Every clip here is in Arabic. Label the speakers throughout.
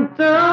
Speaker 1: until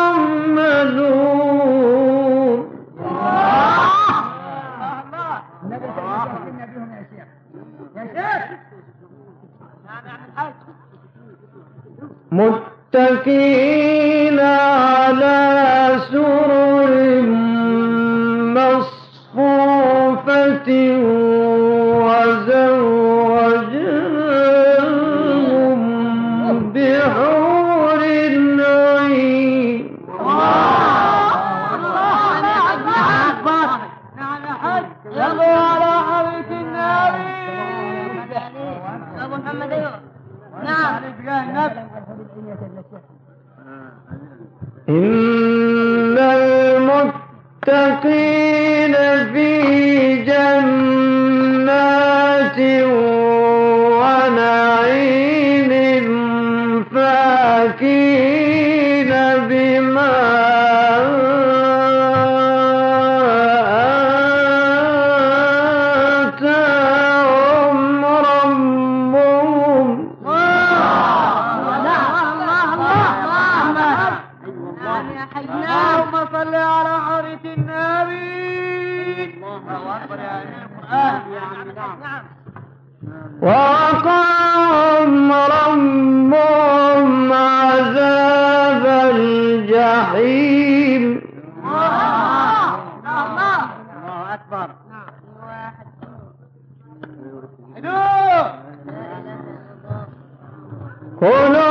Speaker 1: Cola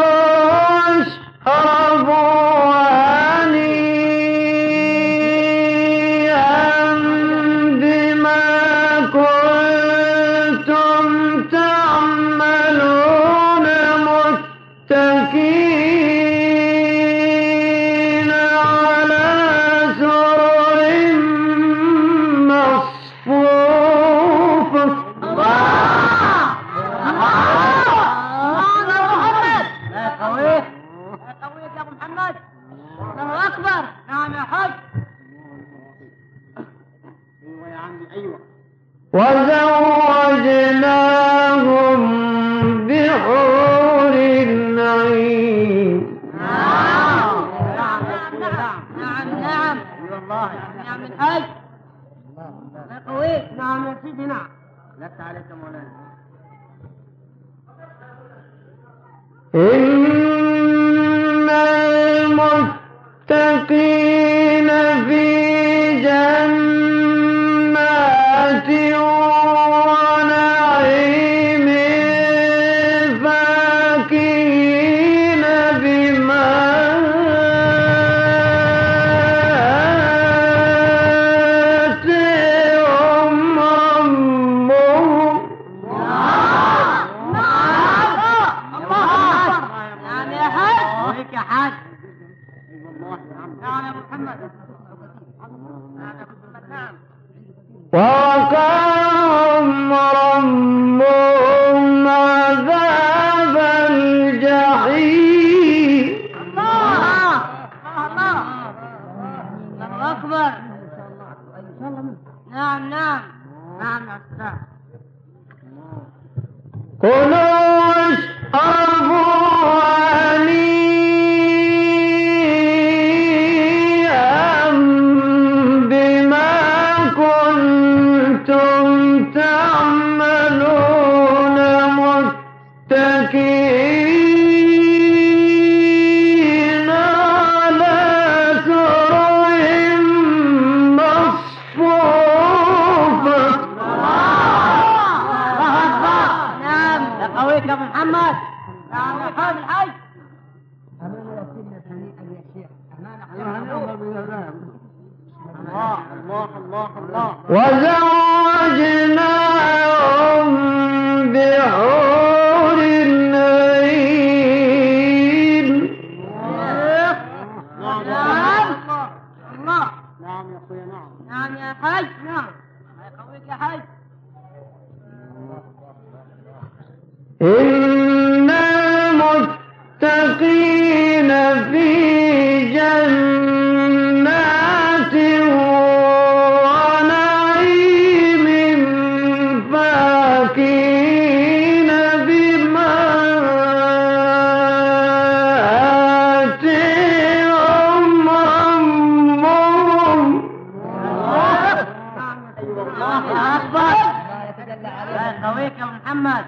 Speaker 1: محمد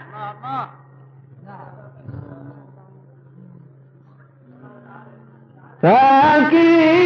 Speaker 2: تاكيد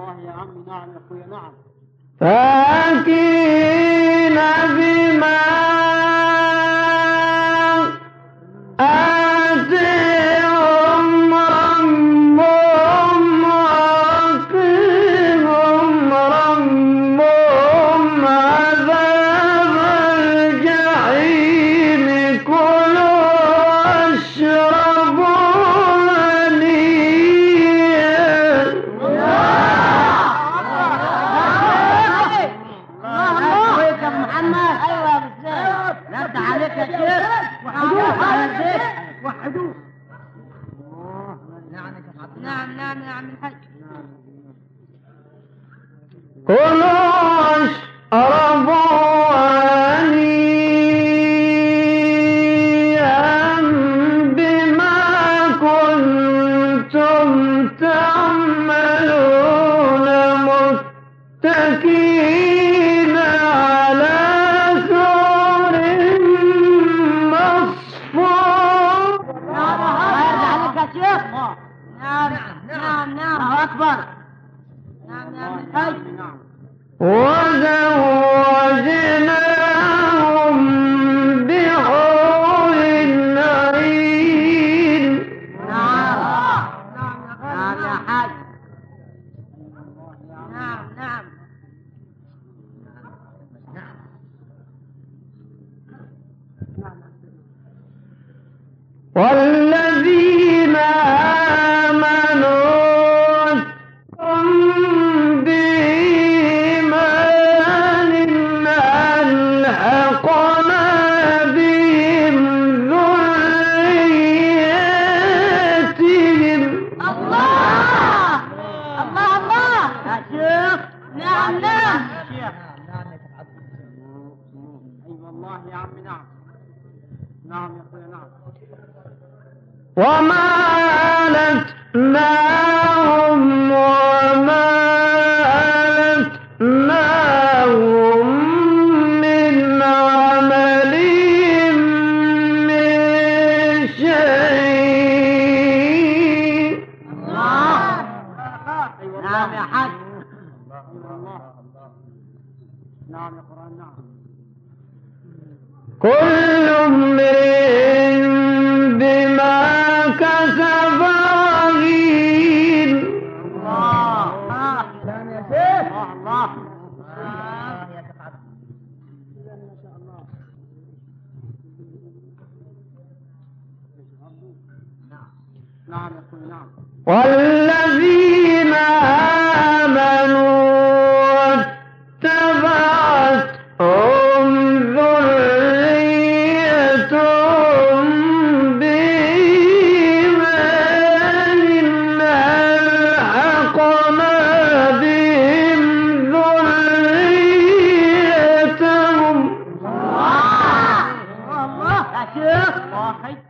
Speaker 1: والله يا عم نعم
Speaker 3: يا أخويا
Speaker 1: نعم. فاكين بما
Speaker 4: Olha!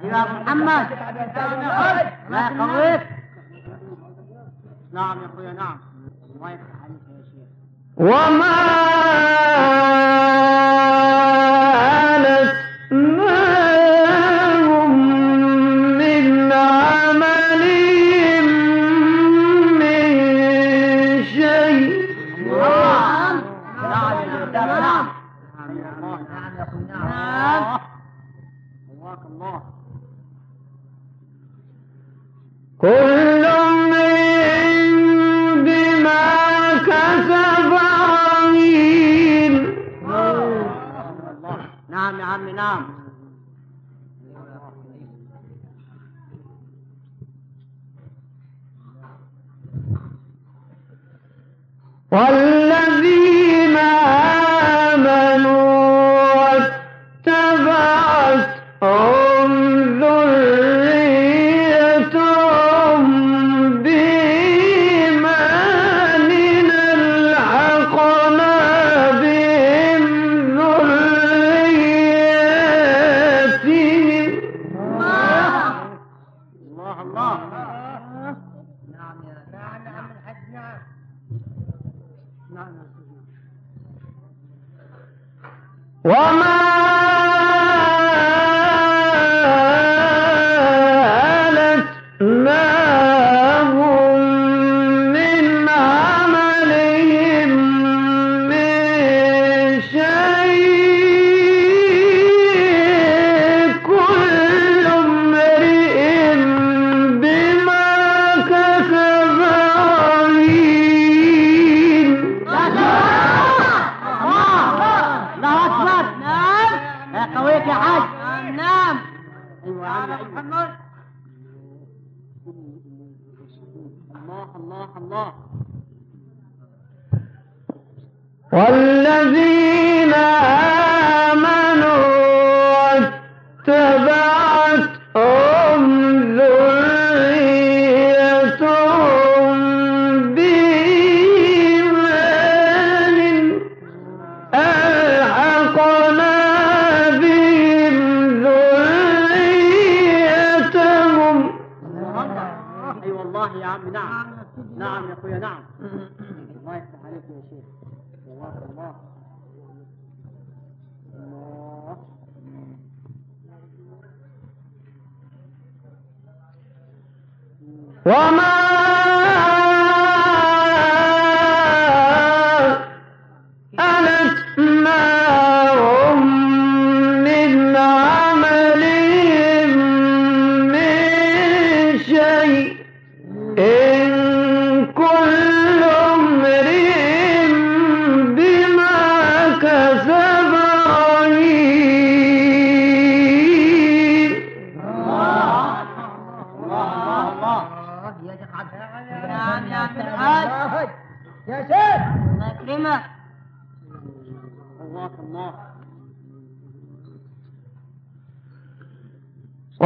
Speaker 4: يا محمد. ما قضيت
Speaker 5: نعم يا أخويا نعم. الله يفتح عليك يا شيخ
Speaker 1: وما
Speaker 4: والذي
Speaker 1: والذين آمنوا واتبعتهم ذريتهم بإيمان ألحقنا بهم ذريتهم.
Speaker 5: أي والله يا عم نعم. نعم يا أخويا نعم. الله يفتح عليكم يا شيخ.
Speaker 1: وما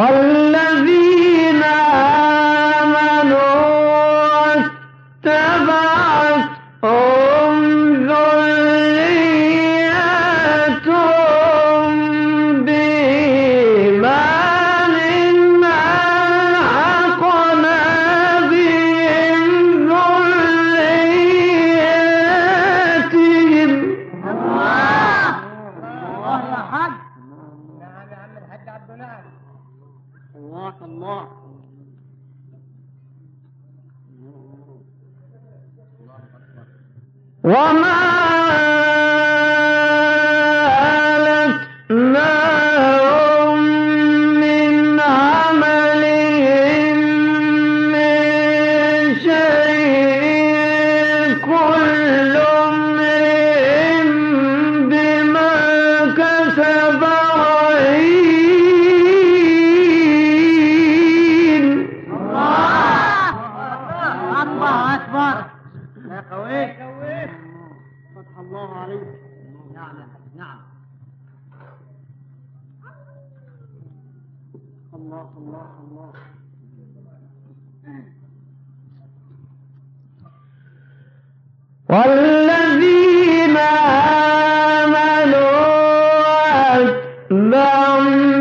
Speaker 1: والذين لم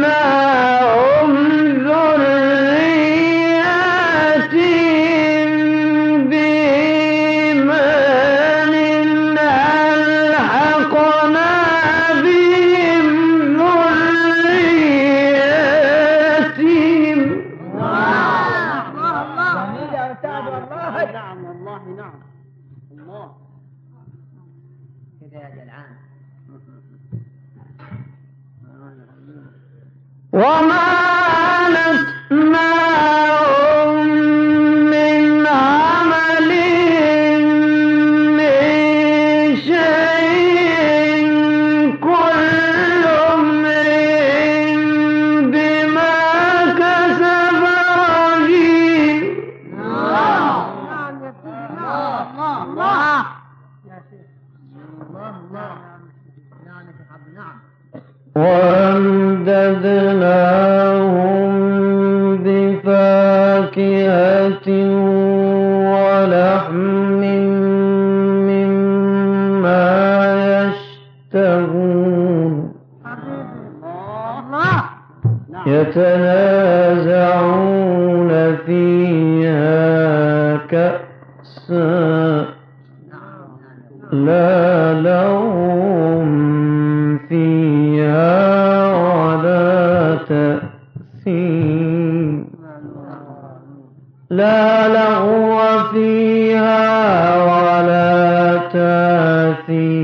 Speaker 1: see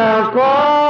Speaker 1: Pascual.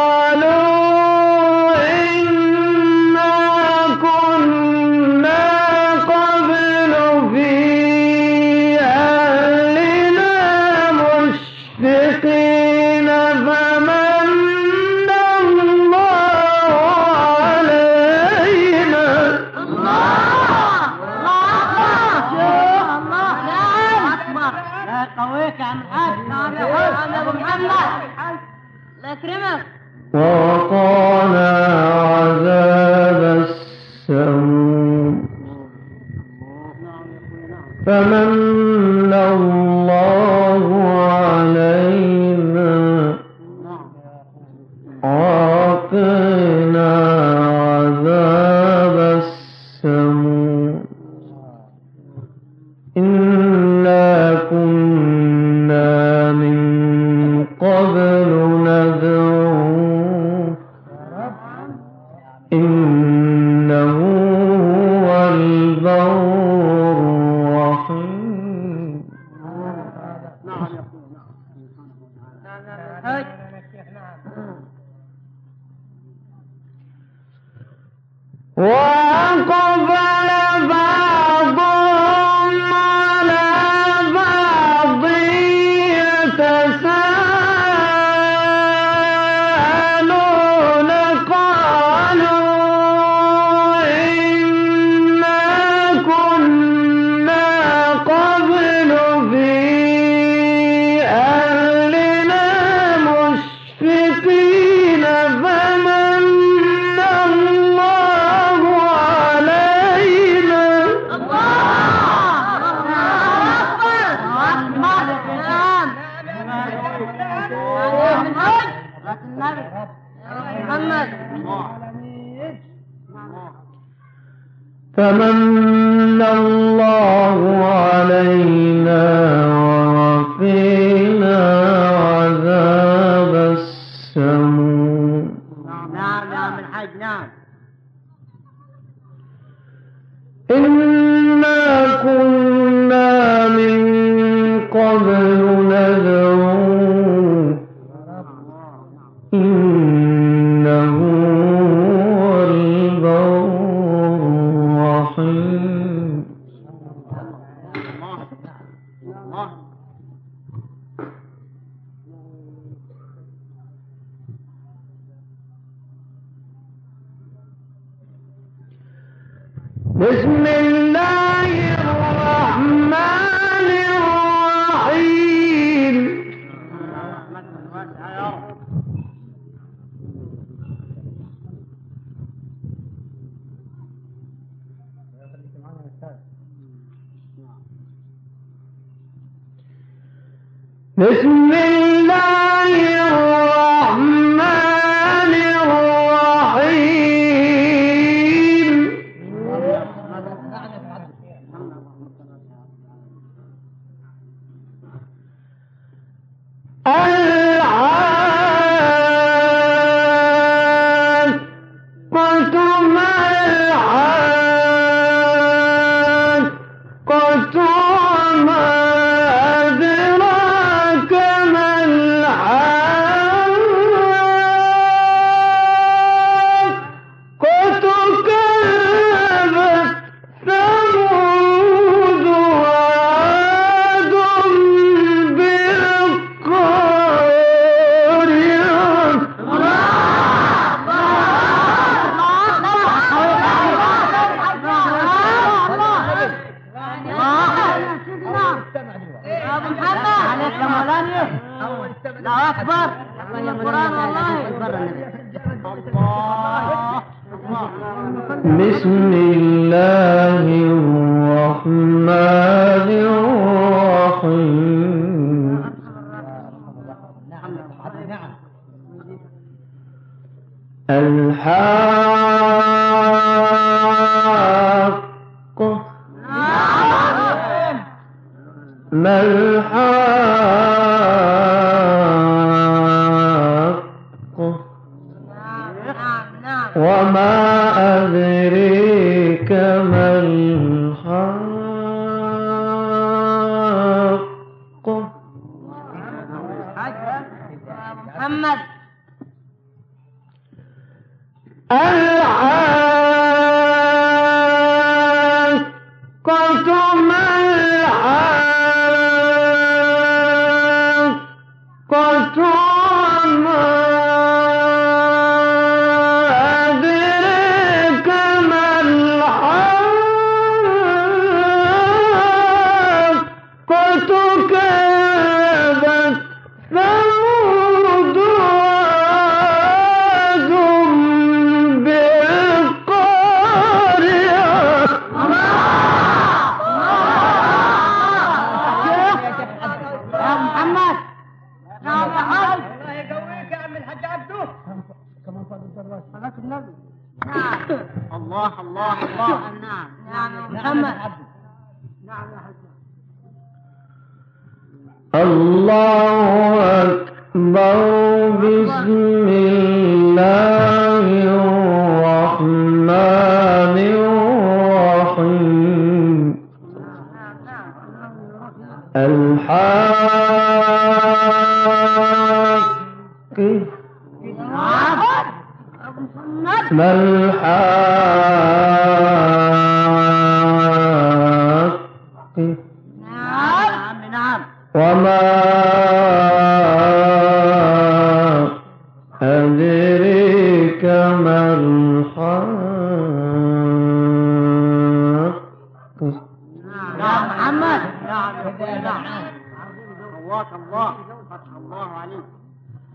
Speaker 1: قواك الله. فتح الله عليك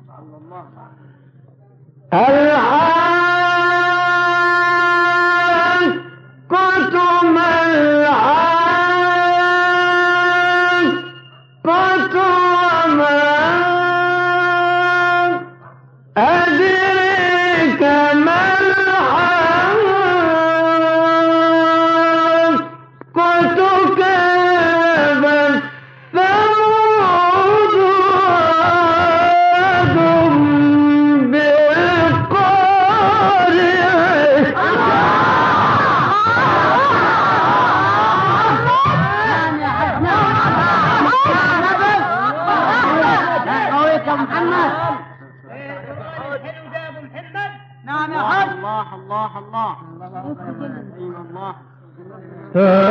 Speaker 1: صلى الله عليه. وسلم Sir.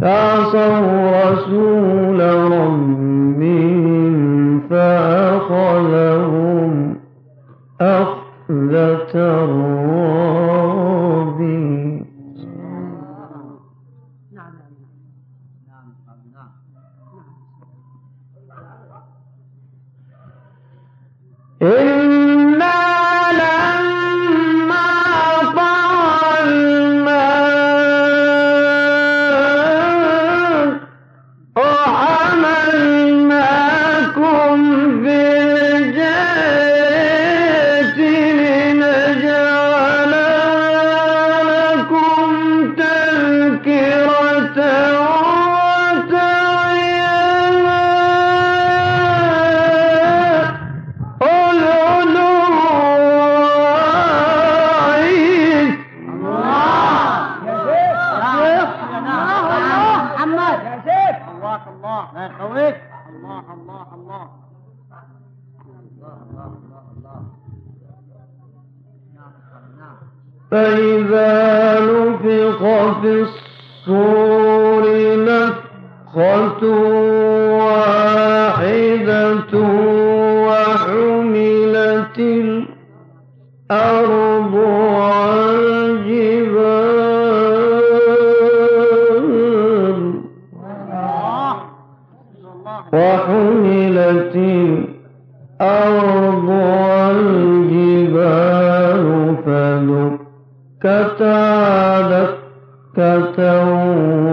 Speaker 1: فعصوا رسول ربهم فدكتا دكة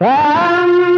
Speaker 1: Ram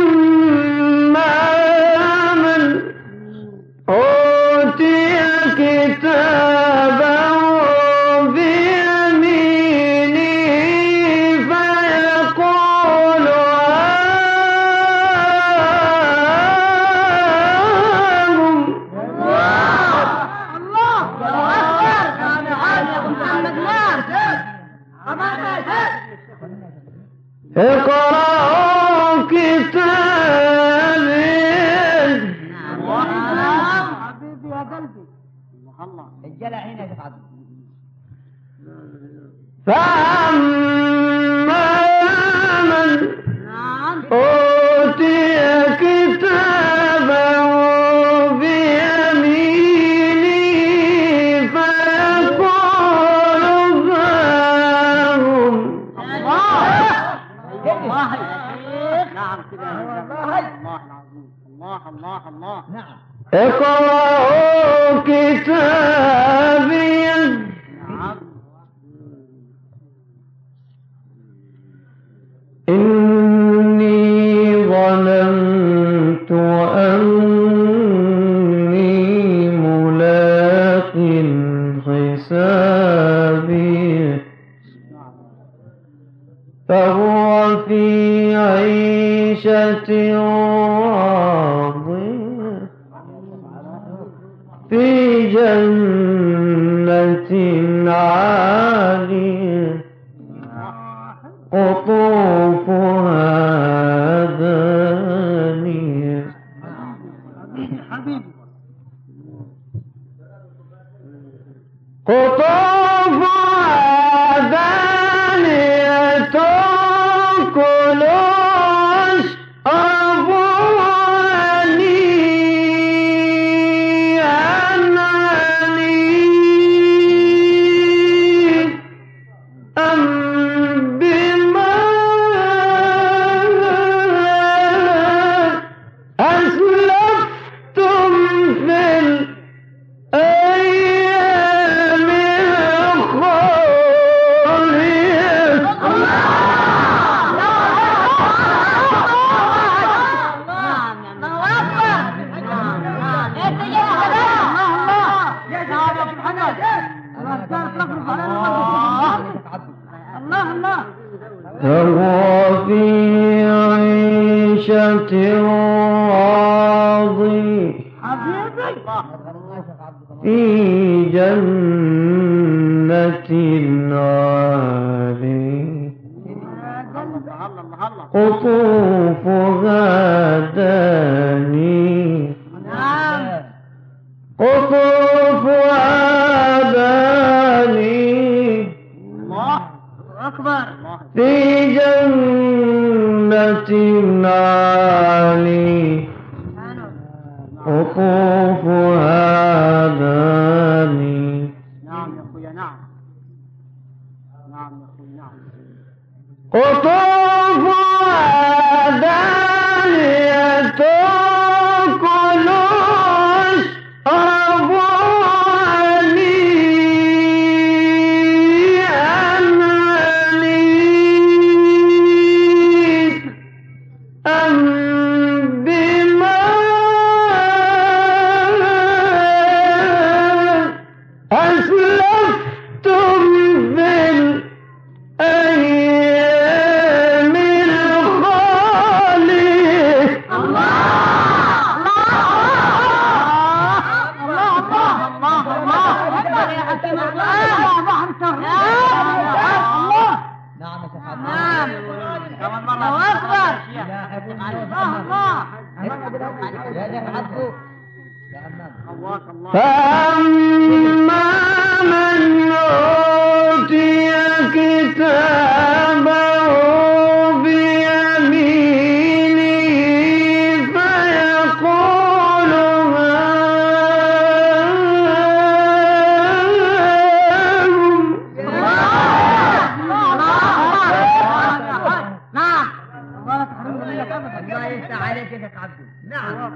Speaker 1: يفتح عليك يا شيخ عبدو نعم.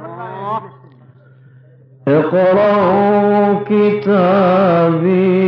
Speaker 5: اقرأوا كتابي.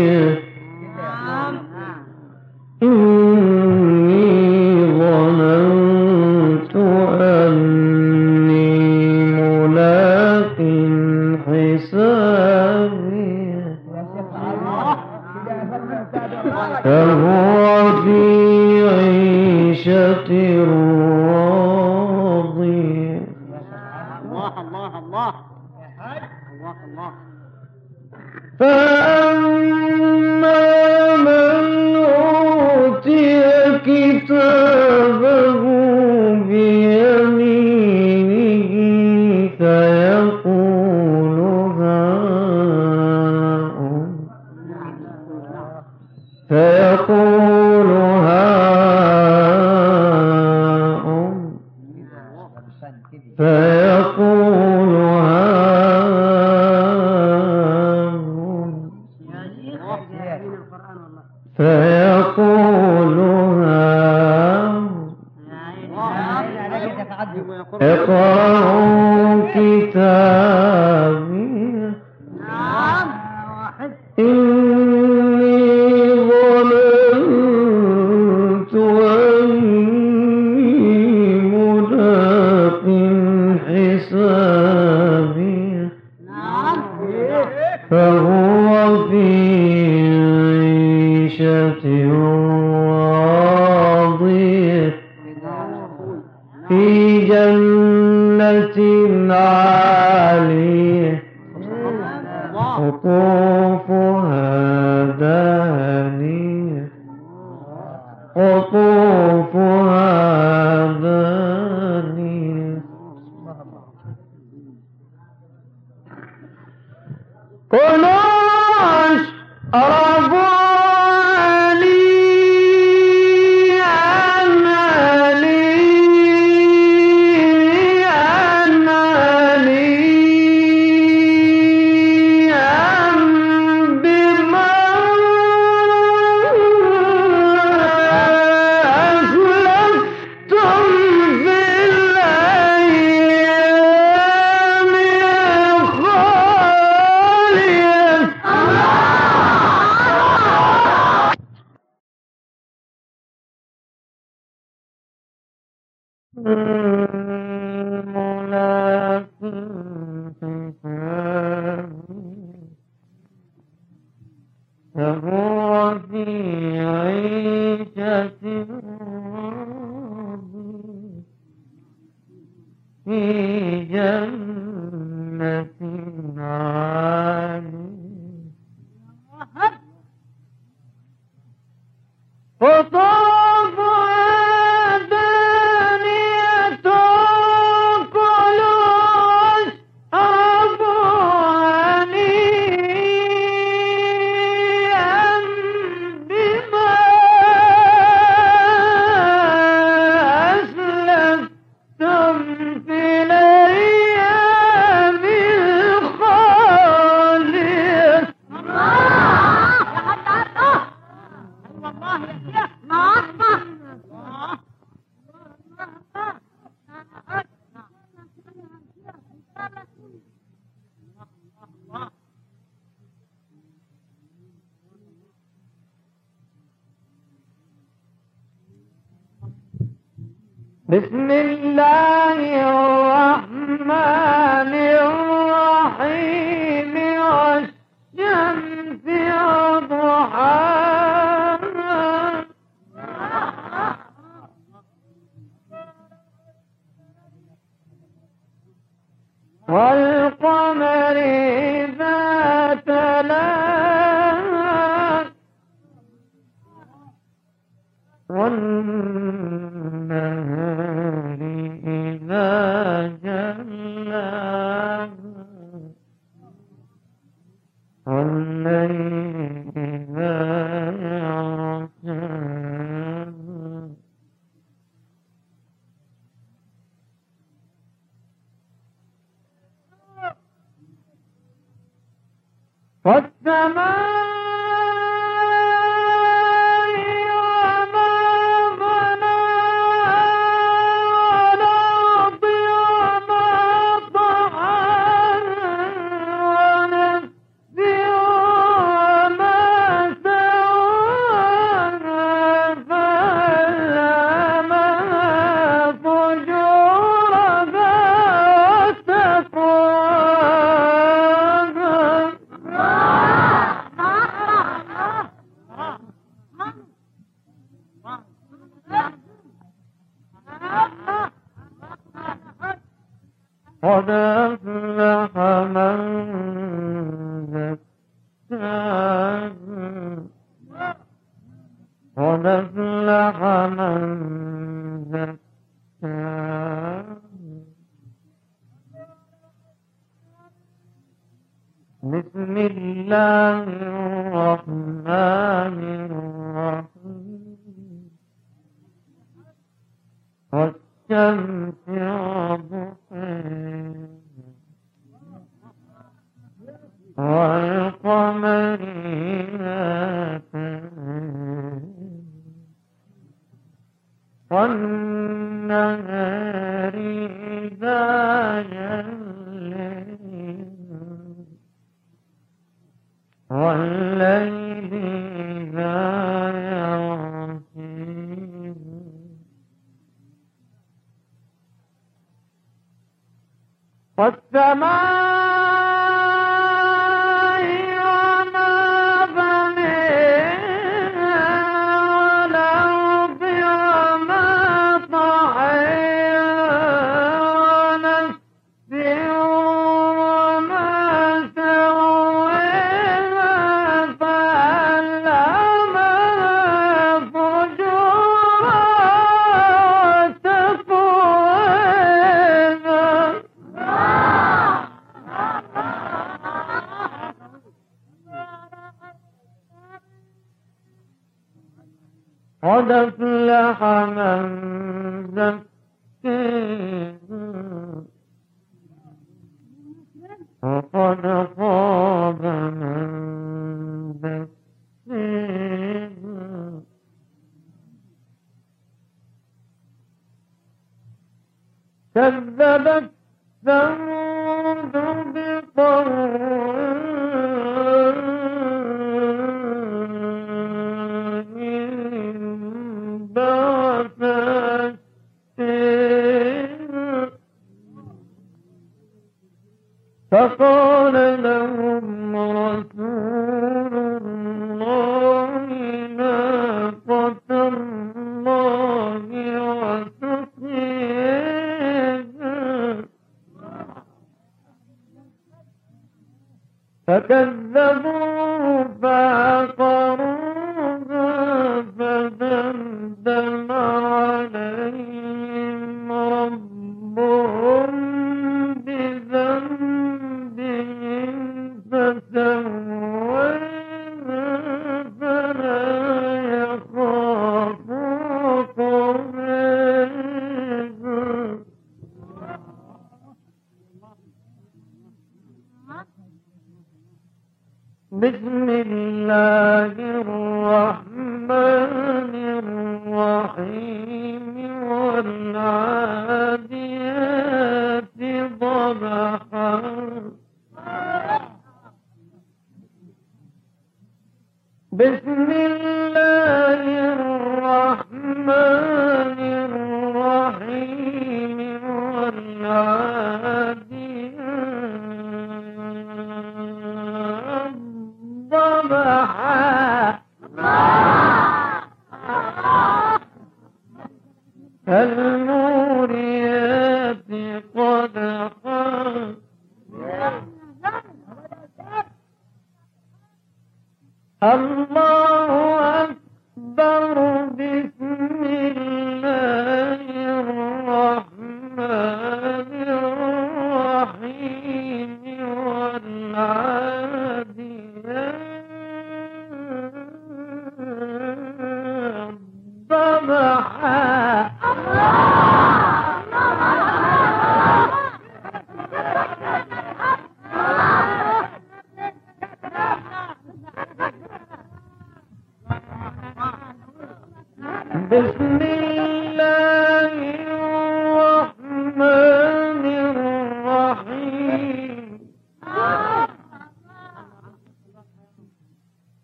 Speaker 1: الغفير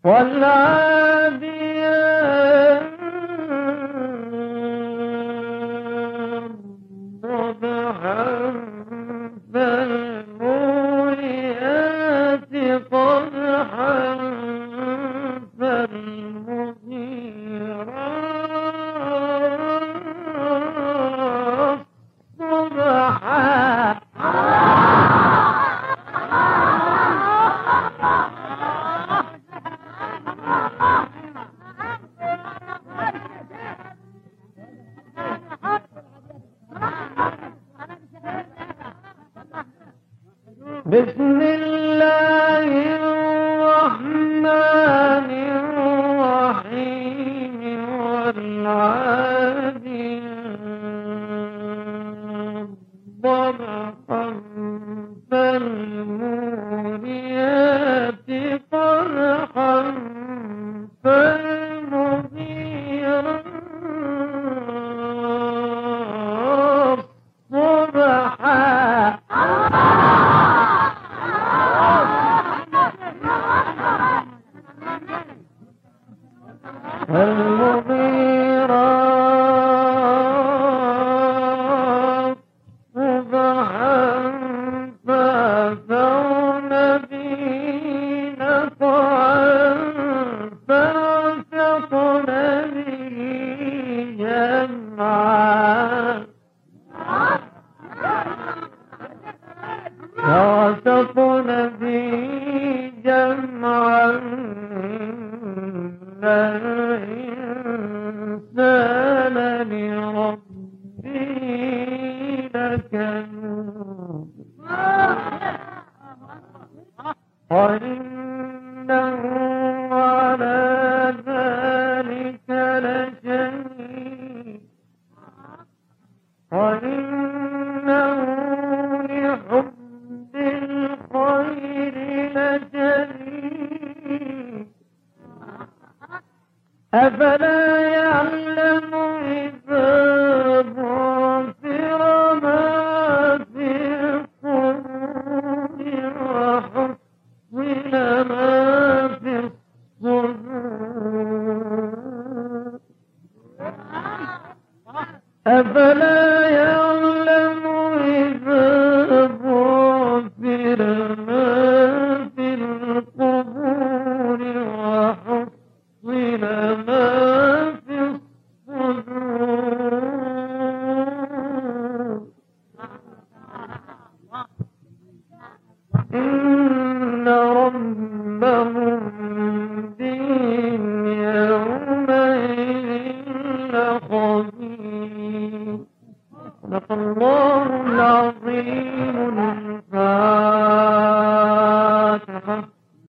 Speaker 1: والعاديات night.